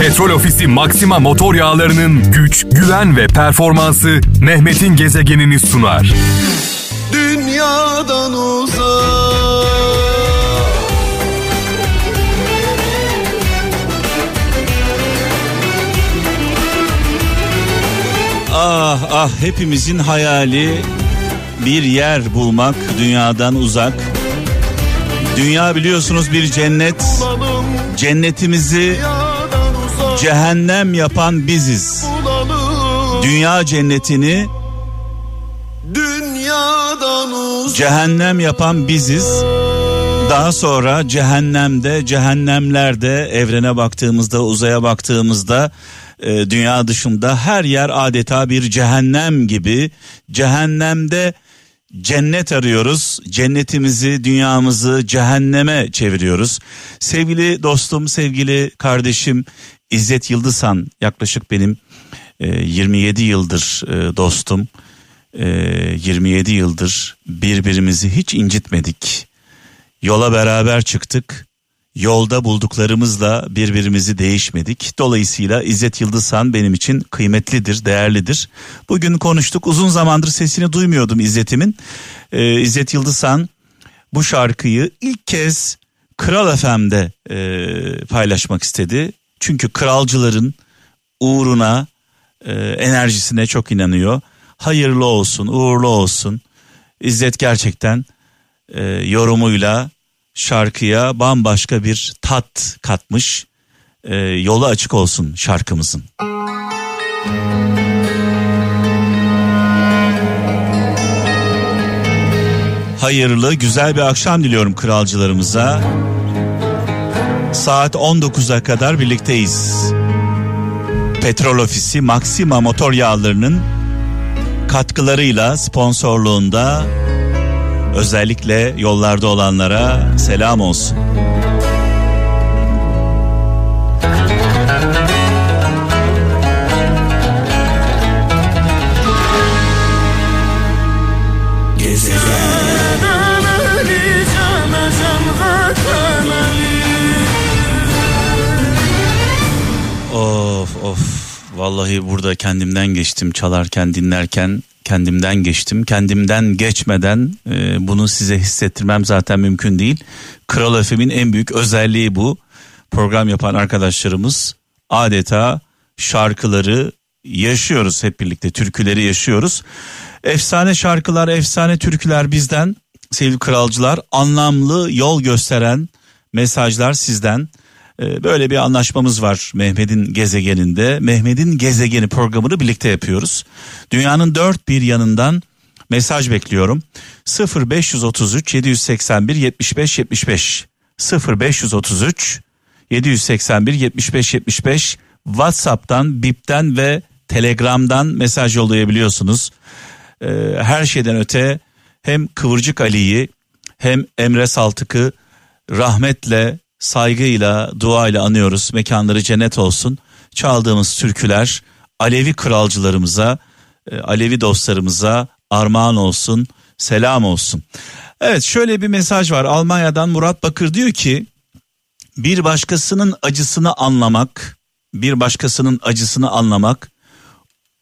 Petrol Ofisi Maxima motor yağlarının güç, güven ve performansı Mehmet'in gezegenini sunar. Dünyadan uzak Ah ah hepimizin hayali bir yer bulmak dünyadan uzak. Dünya biliyorsunuz bir cennet. Cennetimizi cehennem yapan biziz. Dünya cennetini cehennem yapan biziz. Daha sonra cehennemde, cehennemlerde, evrene baktığımızda, uzaya baktığımızda, e, dünya dışında her yer adeta bir cehennem gibi. Cehennemde cennet arıyoruz. Cennetimizi, dünyamızı cehenneme çeviriyoruz. Sevgili dostum, sevgili kardeşim İzzet Yıldızhan yaklaşık benim e, 27 yıldır e, dostum. E, 27 yıldır birbirimizi hiç incitmedik. Yola beraber çıktık. Yolda bulduklarımızla birbirimizi değişmedik. Dolayısıyla İzzet Yıldızhan benim için kıymetlidir, değerlidir. Bugün konuştuk. Uzun zamandır sesini duymuyordum İzzet'imin. Ee, İzzet Yıldızhan bu şarkıyı ilk kez Kral FM'de e, paylaşmak istedi. Çünkü kralcıların uğruna, e, enerjisine çok inanıyor. Hayırlı olsun, uğurlu olsun. İzzet gerçekten e, yorumuyla şarkıya bambaşka bir tat katmış. E, yolu açık olsun şarkımızın. Hayırlı, güzel bir akşam diliyorum kralcılarımıza. Saat 19'a kadar birlikteyiz. Petrol Ofisi Maxima motor yağlarının katkılarıyla sponsorluğunda özellikle yollarda olanlara selam olsun. Of of vallahi burada kendimden geçtim çalarken dinlerken kendimden geçtim. Kendimden geçmeden e, bunu size hissettirmem zaten mümkün değil. Kral FM'in en büyük özelliği bu. Program yapan arkadaşlarımız adeta şarkıları yaşıyoruz hep birlikte. Türküleri yaşıyoruz. Efsane şarkılar, efsane türküler bizden sevgili kralcılar. Anlamlı yol gösteren mesajlar sizden. Ee, Böyle bir anlaşmamız var Mehmet'in gezegeninde. Mehmet'in gezegeni programını birlikte yapıyoruz. Dünyanın dört bir yanından mesaj bekliyorum. 0533 781 75 75 0533 781 75 75 WhatsApp'tan, Bip'ten ve Telegram'dan mesaj yollayabiliyorsunuz. Ee, her şeyden öte hem Kıvırcık Ali'yi hem Emre Saltık'ı rahmetle, saygıyla, duayla anıyoruz. Mekanları cennet olsun. Çaldığımız türküler Alevi kralcılarımıza, e, Alevi dostlarımıza armağan olsun, selam olsun. Evet şöyle bir mesaj var. Almanya'dan Murat Bakır diyor ki bir başkasının acısını anlamak, bir başkasının acısını anlamak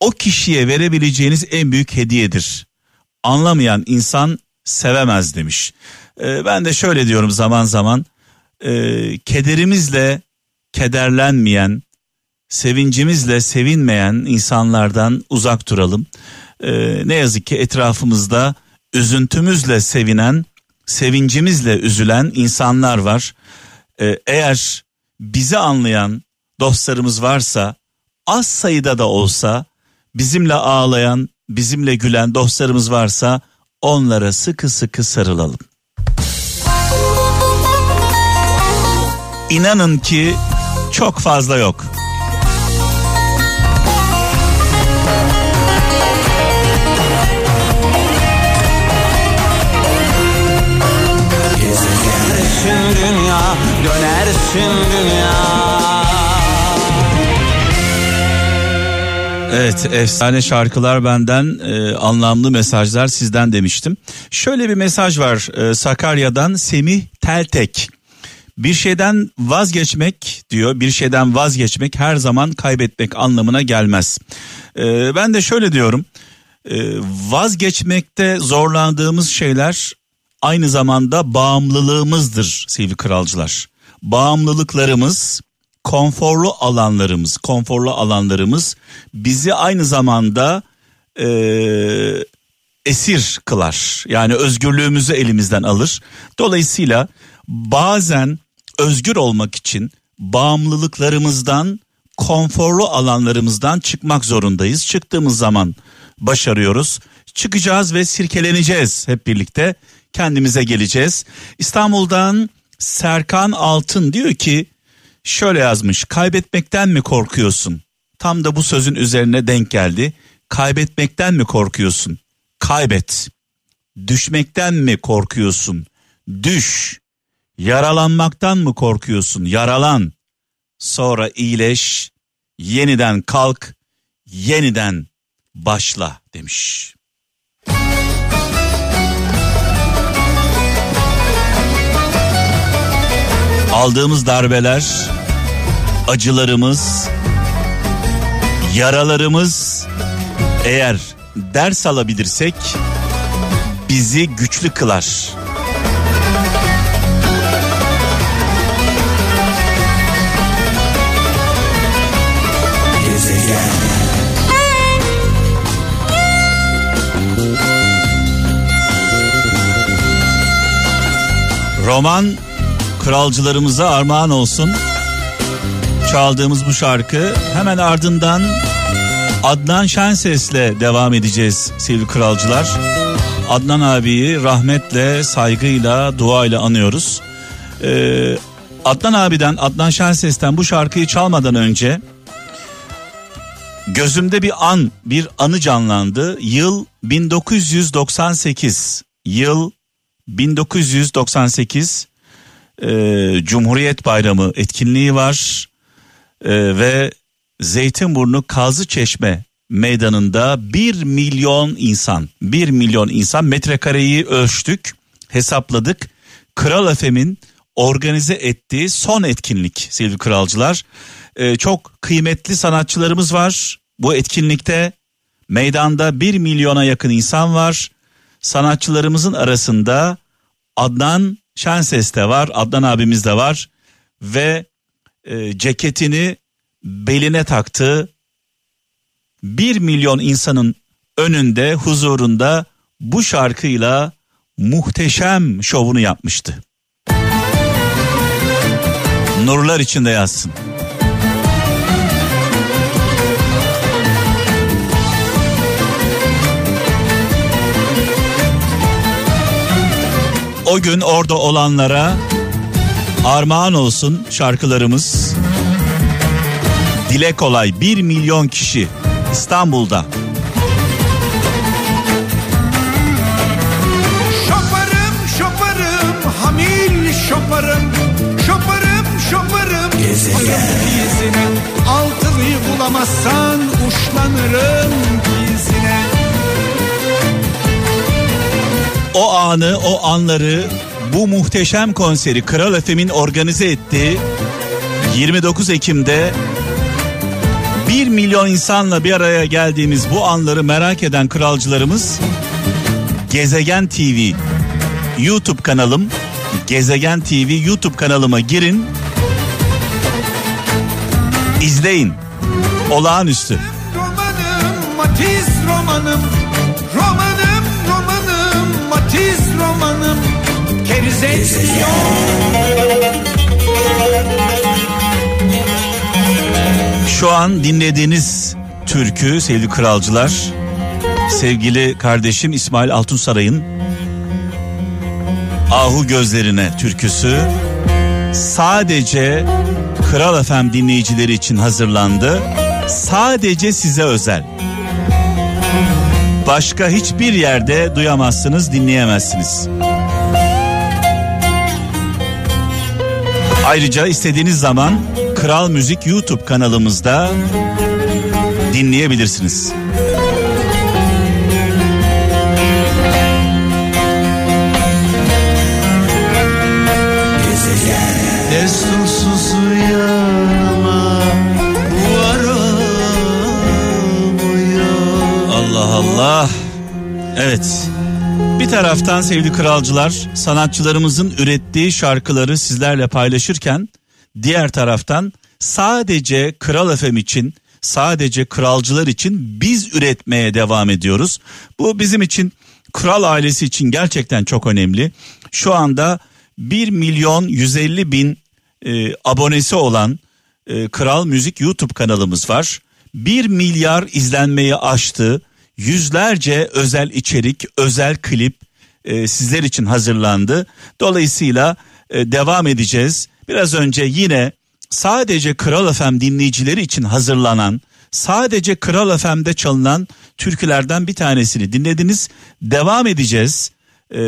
o kişiye verebileceğiniz en büyük hediyedir. Anlamayan insan sevemez demiş. Ee, ben de şöyle diyorum zaman zaman e, kederimizle kederlenmeyen, sevincimizle sevinmeyen insanlardan uzak duralım. Ee, ne yazık ki etrafımızda üzüntümüzle sevinen, sevincimizle üzülen insanlar var. Ee, eğer bizi anlayan dostlarımız varsa az sayıda da olsa bizimle ağlayan, bizimle gülen dostlarımız varsa onlara sıkı sıkı sarılalım. İnanın ki çok fazla yok. Dönersin dünya, dönersin dünya. Evet efsane şarkılar benden e, anlamlı mesajlar sizden demiştim. Şöyle bir mesaj var e, Sakarya'dan Semih Teltek. Bir şeyden vazgeçmek diyor bir şeyden vazgeçmek her zaman kaybetmek anlamına gelmez. Ee, ben de şöyle diyorum e, vazgeçmekte zorlandığımız şeyler aynı zamanda bağımlılığımızdır sevgili kralcılar. Bağımlılıklarımız konforlu alanlarımız konforlu alanlarımız bizi aynı zamanda e, esir kılar. Yani özgürlüğümüzü elimizden alır. Dolayısıyla bazen özgür olmak için bağımlılıklarımızdan, konforlu alanlarımızdan çıkmak zorundayız. Çıktığımız zaman başarıyoruz. Çıkacağız ve sirkeleneceğiz hep birlikte. Kendimize geleceğiz. İstanbul'dan Serkan Altın diyor ki şöyle yazmış. Kaybetmekten mi korkuyorsun? Tam da bu sözün üzerine denk geldi. Kaybetmekten mi korkuyorsun? Kaybet. Düşmekten mi korkuyorsun? Düş. Yaralanmaktan mı korkuyorsun? Yaralan. Sonra iyileş, yeniden kalk, yeniden başla demiş. Aldığımız darbeler, acılarımız, yaralarımız eğer ders alabilirsek bizi güçlü kılar. Roman kralcılarımıza armağan olsun. Çaldığımız bu şarkı hemen ardından Adnan Şenses'le devam edeceğiz sevgili kralcılar. Adnan abiyi rahmetle, saygıyla, duayla anıyoruz. Ee, Adnan abiden, Adnan Şenses'ten bu şarkıyı çalmadan önce gözümde bir an, bir anı canlandı. Yıl 1998. Yıl 1998 e, Cumhuriyet Bayramı etkinliği var e, ve Zeytinburnu Kazı Çeşme meydanında 1 milyon insan 1 milyon insan metrekareyi ölçtük hesapladık Kral Efem'in organize ettiği son etkinlik sevgili kralcılar ee, çok kıymetli sanatçılarımız var bu etkinlikte meydanda 1 milyona yakın insan var sanatçılarımızın arasında Adnan Şenses de var Adnan abimiz de var ve e, ceketini beline taktı. Bir milyon insanın önünde huzurunda bu şarkıyla muhteşem şovunu yapmıştı. Nurlar içinde yazsın. O gün orada olanlara armağan olsun şarkılarımız. Dile kolay 1 milyon kişi İstanbul'da. Şoparım şoparım hamil şoparım Gezegen Altılıyı bulamazsan uçlanırım O anı, o anları, bu muhteşem konseri Kral Efem'in organize ettiği 29 Ekim'de 1 milyon insanla bir araya geldiğimiz bu anları merak eden kralcılarımız Gezegen TV YouTube kanalım Gezegen TV YouTube kanalıma girin izleyin. Olağanüstü. Romanım Matiz romanım Kerizet Şu an dinlediğiniz türkü sevgili kralcılar sevgili kardeşim İsmail Altunsaray'ın Ahu Gözlerine türküsü sadece Kral FM dinleyicileri için hazırlandı. Sadece size özel. Başka hiçbir yerde duyamazsınız, dinleyemezsiniz. Ayrıca istediğiniz zaman Kral Müzik YouTube kanalımızda dinleyebilirsiniz. Destursuz Allah Allah. Evet. Taraftan sevgili kralcılar sanatçılarımızın ürettiği şarkıları sizlerle paylaşırken diğer taraftan sadece Kral FM için sadece kralcılar için biz üretmeye devam ediyoruz. Bu bizim için kral ailesi için gerçekten çok önemli. Şu anda 1 milyon 150 bin e, abonesi olan e, Kral Müzik YouTube kanalımız var. 1 milyar izlenmeyi aştı. Yüzlerce özel içerik, özel klip e, sizler için hazırlandı. Dolayısıyla e, devam edeceğiz. Biraz önce yine sadece Kral FM dinleyicileri için hazırlanan, sadece Kral FM'de çalınan türkülerden bir tanesini dinlediniz. Devam edeceğiz e,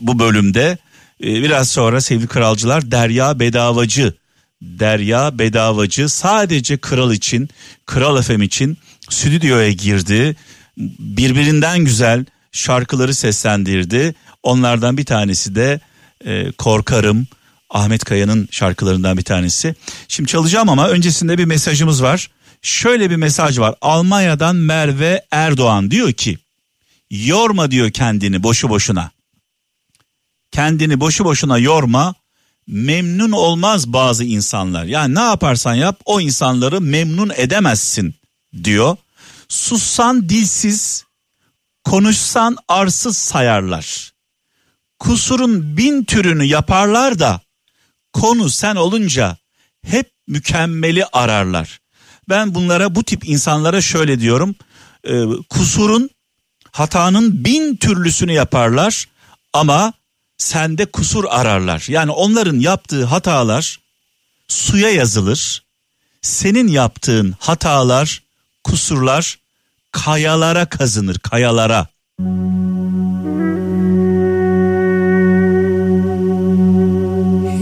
bu bölümde. E, biraz sonra sevgili kralcılar Derya Bedavacı, Derya Bedavacı sadece Kral için, Kral FM için stüdyoya girdi. Birbirinden güzel şarkıları seslendirdi. Onlardan bir tanesi de e, Korkarım. Ahmet Kaya'nın şarkılarından bir tanesi. Şimdi çalacağım ama öncesinde bir mesajımız var. Şöyle bir mesaj var. Almanya'dan Merve Erdoğan diyor ki yorma diyor kendini boşu boşuna. Kendini boşu boşuna yorma. Memnun olmaz bazı insanlar. Yani ne yaparsan yap o insanları memnun edemezsin diyor. Sussan dilsiz, konuşsan arsız sayarlar. Kusurun bin türünü yaparlar da konu sen olunca hep mükemmeli ararlar. Ben bunlara bu tip insanlara şöyle diyorum. E, kusurun hatanın bin türlüsünü yaparlar ama sende kusur ararlar. Yani onların yaptığı hatalar suya yazılır. Senin yaptığın hatalar, kusurlar kayalara kazınır, kayalara.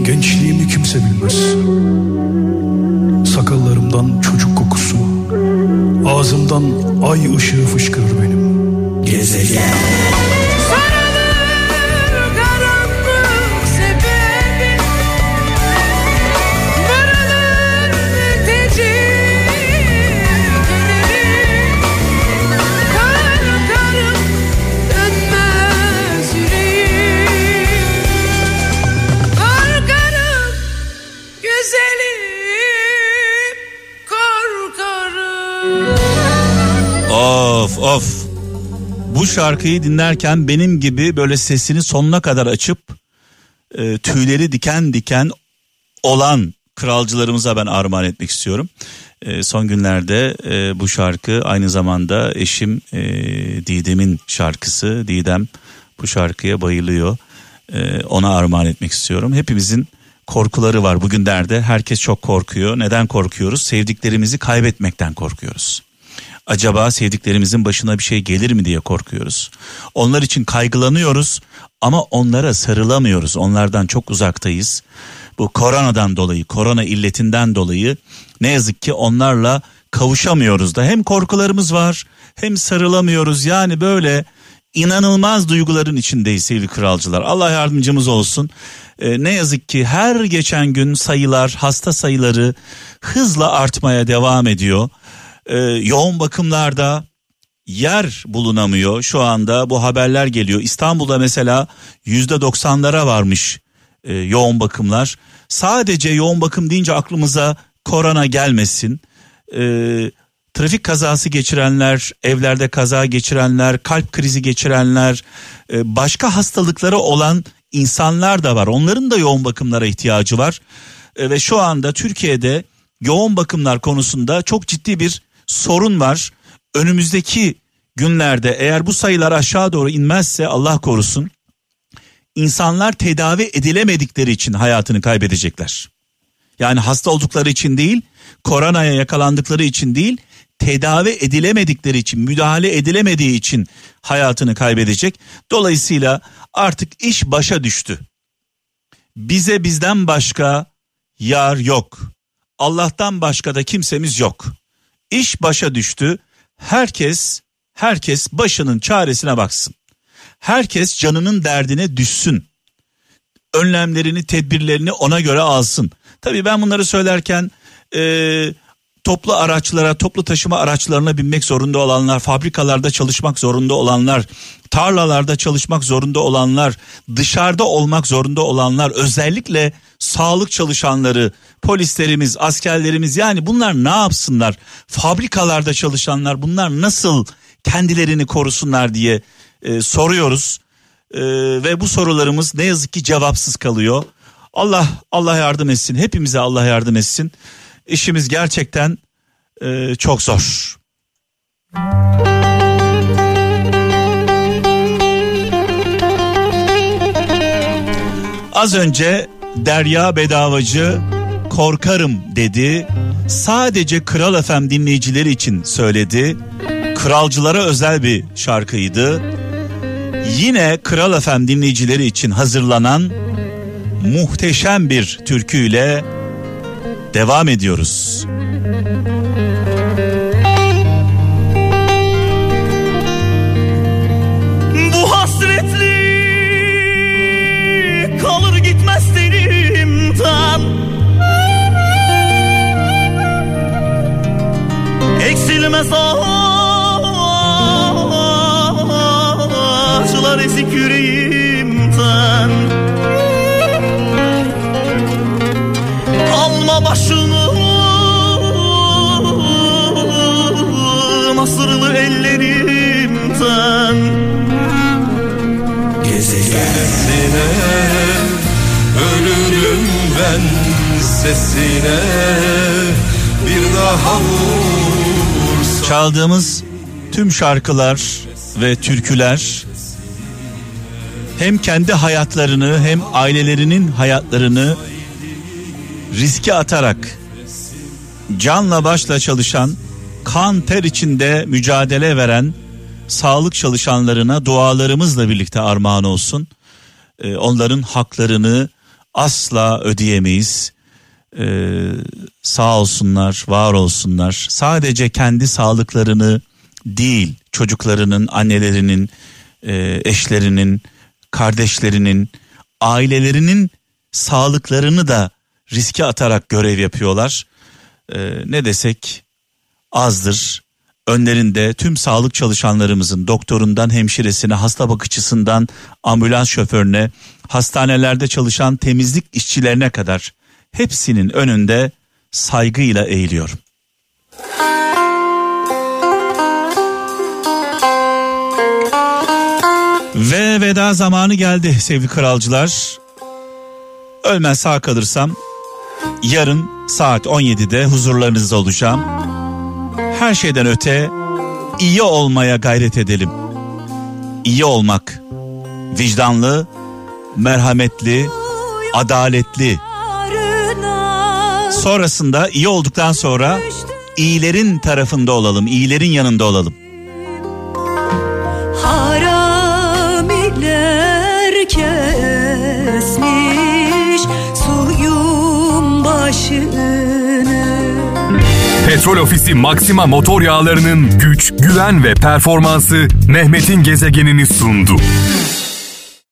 Gençliğimi kimse bilmez. Sakallarımdan çocuk kokusu. Ağzımdan ay ışığı fışkırır benim. Gezegen. Of. Bu şarkıyı dinlerken benim gibi böyle sesini sonuna kadar açıp e, tüyleri diken diken olan kralcılarımıza ben armağan etmek istiyorum. E, son günlerde e, bu şarkı aynı zamanda eşim e, Didem'in şarkısı. Didem bu şarkıya bayılıyor. E, ona armağan etmek istiyorum. Hepimizin korkuları var bugünlerde. Herkes çok korkuyor. Neden korkuyoruz? Sevdiklerimizi kaybetmekten korkuyoruz acaba sevdiklerimizin başına bir şey gelir mi diye korkuyoruz. Onlar için kaygılanıyoruz ama onlara sarılamıyoruz. Onlardan çok uzaktayız. Bu koronadan dolayı, korona illetinden dolayı ne yazık ki onlarla kavuşamıyoruz da. Hem korkularımız var, hem sarılamıyoruz. Yani böyle inanılmaz duyguların içindeyiz sevgili kralcılar. Allah yardımcımız olsun. Ee, ne yazık ki her geçen gün sayılar, hasta sayıları hızla artmaya devam ediyor e, yoğun bakımlarda yer bulunamıyor. Şu anda bu haberler geliyor. İstanbul'da mesela yüzde doksanlara varmış e, yoğun bakımlar. Sadece yoğun bakım deyince aklımıza korona gelmesin. E, trafik kazası geçirenler, evlerde kaza geçirenler, kalp krizi geçirenler, e, başka hastalıkları olan insanlar da var. Onların da yoğun bakımlara ihtiyacı var. E, ve şu anda Türkiye'de yoğun bakımlar konusunda çok ciddi bir sorun var. Önümüzdeki günlerde eğer bu sayılar aşağı doğru inmezse Allah korusun insanlar tedavi edilemedikleri için hayatını kaybedecekler. Yani hasta oldukları için değil, koronaya yakalandıkları için değil, tedavi edilemedikleri için, müdahale edilemediği için hayatını kaybedecek. Dolayısıyla artık iş başa düştü. Bize bizden başka yar yok. Allah'tan başka da kimsemiz yok. İş başa düştü. Herkes herkes başının çaresine baksın. Herkes canının derdine düşsün. önlemlerini, tedbirlerini ona göre alsın. Tabii ben bunları söylerken e, toplu araçlara, toplu taşıma araçlarına binmek zorunda olanlar, fabrikalarda çalışmak zorunda olanlar, tarlalarda çalışmak zorunda olanlar, dışarıda olmak zorunda olanlar, özellikle sağlık çalışanları, polislerimiz, askerlerimiz yani bunlar ne yapsınlar? Fabrikalarda çalışanlar bunlar nasıl kendilerini korusunlar diye e, soruyoruz. E, ve bu sorularımız ne yazık ki cevapsız kalıyor. Allah Allah yardım etsin. Hepimize Allah yardım etsin. İşimiz gerçekten e, çok zor. Az önce Derya Bedavacı korkarım dedi. Sadece Kral FM dinleyicileri için söyledi. Kralcılara özel bir şarkıydı. Yine Kral FM dinleyicileri için hazırlanan muhteşem bir türküyle devam ediyoruz. Bu hasretli kalır gitmez tenimden Eksilmez ağaçlar ezik Çaldığımız tüm şarkılar ve türküler hem kendi hayatlarını hem ailelerinin hayatlarını riske atarak canla başla çalışan, kan ter içinde mücadele veren sağlık çalışanlarına dualarımızla birlikte armağan olsun. Ee, onların haklarını asla ödeyemeyiz. Ee, sağ olsunlar, var olsunlar. Sadece kendi sağlıklarını değil, çocuklarının, annelerinin, e, eşlerinin, kardeşlerinin, ailelerinin sağlıklarını da riske atarak görev yapıyorlar. Ee, ne desek azdır. Önlerinde tüm sağlık çalışanlarımızın doktorundan hemşiresine, hasta bakıcısından ambulans şoförüne, hastanelerde çalışan temizlik işçilerine kadar hepsinin önünde saygıyla eğiliyorum. Ve veda zamanı geldi sevgili kralcılar. Ölmez sağ kalırsam yarın saat 17'de huzurlarınızda olacağım. Her şeyden öte iyi olmaya gayret edelim. İyi olmak, vicdanlı, merhametli, adaletli. Sonrasında iyi olduktan sonra iyilerin tarafında olalım, iyilerin yanında olalım. Haramiler kesmiş suyun başını Petrol Ofisi Maxima motor yağlarının güç, güven ve performansı Mehmet'in gezegenini sundu.